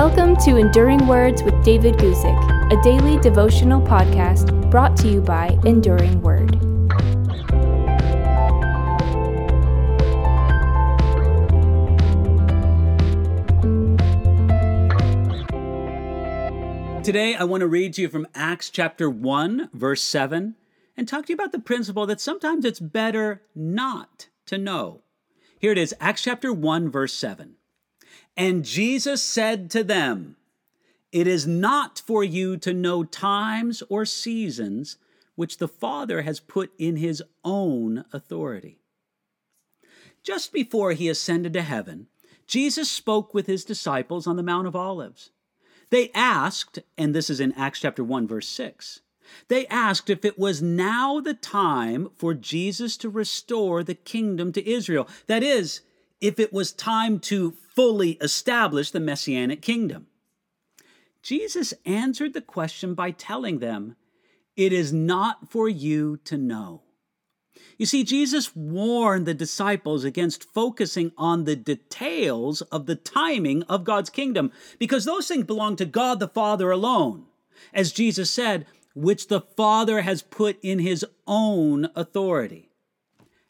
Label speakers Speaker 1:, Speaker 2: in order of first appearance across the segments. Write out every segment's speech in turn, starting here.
Speaker 1: Welcome to Enduring Words with David Guzik, a daily devotional podcast brought to you by Enduring Word.
Speaker 2: Today, I want to read to you from Acts chapter 1, verse 7, and talk to you about the principle that sometimes it's better not to know. Here it is, Acts chapter 1, verse 7. And Jesus said to them, It is not for you to know times or seasons which the Father has put in his own authority. Just before he ascended to heaven, Jesus spoke with his disciples on the Mount of Olives. They asked, and this is in Acts chapter 1, verse 6, they asked if it was now the time for Jesus to restore the kingdom to Israel. That is, if it was time to fully establish the messianic kingdom. Jesus answered the question by telling them, It is not for you to know. You see, Jesus warned the disciples against focusing on the details of the timing of God's kingdom, because those things belong to God the Father alone. As Jesus said, which the Father has put in his own authority.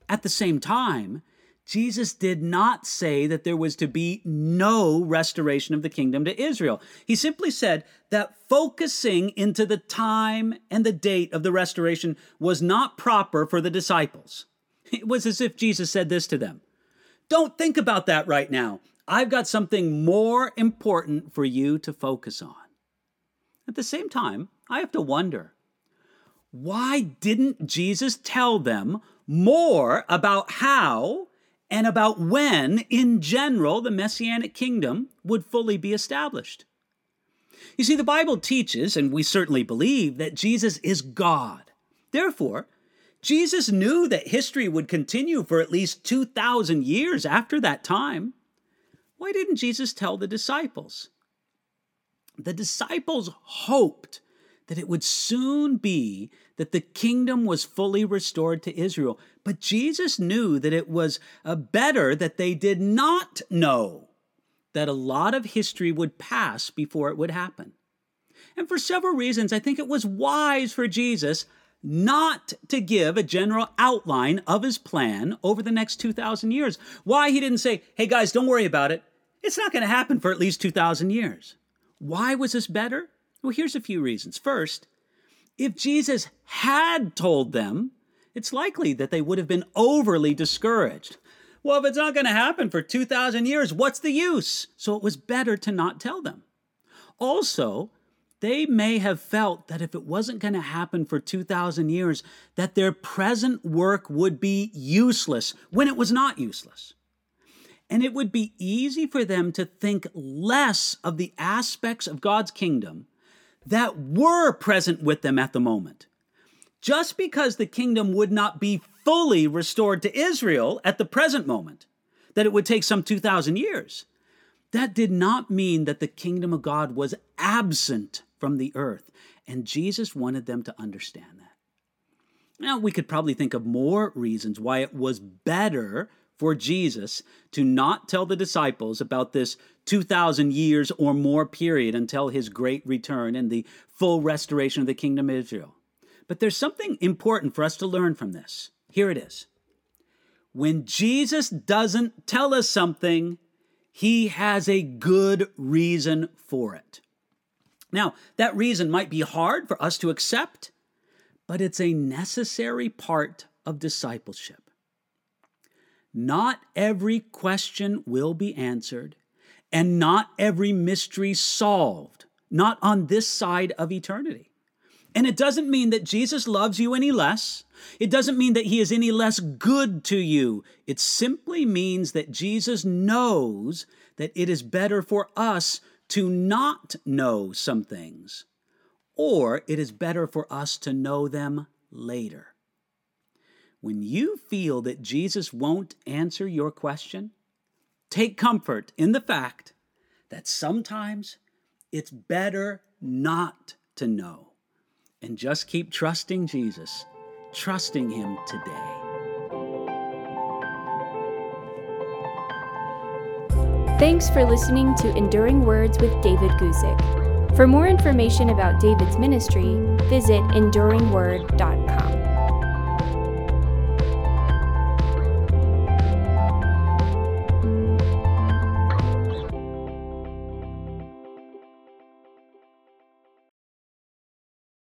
Speaker 2: At the same time, Jesus did not say that there was to be no restoration of the kingdom to Israel. He simply said that focusing into the time and the date of the restoration was not proper for the disciples. It was as if Jesus said this to them Don't think about that right now. I've got something more important for you to focus on. At the same time, I have to wonder why didn't Jesus tell them more about how and about when, in general, the Messianic kingdom would fully be established. You see, the Bible teaches, and we certainly believe, that Jesus is God. Therefore, Jesus knew that history would continue for at least 2,000 years after that time. Why didn't Jesus tell the disciples? The disciples hoped that it would soon be that the kingdom was fully restored to Israel. But Jesus knew that it was uh, better that they did not know that a lot of history would pass before it would happen. And for several reasons, I think it was wise for Jesus not to give a general outline of his plan over the next 2,000 years. Why he didn't say, hey guys, don't worry about it. It's not going to happen for at least 2,000 years. Why was this better? Well, here's a few reasons. First, if Jesus had told them, it's likely that they would have been overly discouraged. Well, if it's not going to happen for 2,000 years, what's the use? So it was better to not tell them. Also, they may have felt that if it wasn't going to happen for 2,000 years, that their present work would be useless when it was not useless. And it would be easy for them to think less of the aspects of God's kingdom that were present with them at the moment. Just because the kingdom would not be fully restored to Israel at the present moment, that it would take some 2,000 years, that did not mean that the kingdom of God was absent from the earth. And Jesus wanted them to understand that. Now, we could probably think of more reasons why it was better for Jesus to not tell the disciples about this 2,000 years or more period until his great return and the full restoration of the kingdom of Israel. But there's something important for us to learn from this. Here it is. When Jesus doesn't tell us something, he has a good reason for it. Now, that reason might be hard for us to accept, but it's a necessary part of discipleship. Not every question will be answered, and not every mystery solved, not on this side of eternity. And it doesn't mean that Jesus loves you any less. It doesn't mean that he is any less good to you. It simply means that Jesus knows that it is better for us to not know some things, or it is better for us to know them later. When you feel that Jesus won't answer your question, take comfort in the fact that sometimes it's better not to know. And just keep trusting Jesus, trusting Him today.
Speaker 1: Thanks for listening to Enduring Words with David Guzik. For more information about David's ministry, visit enduringword.com.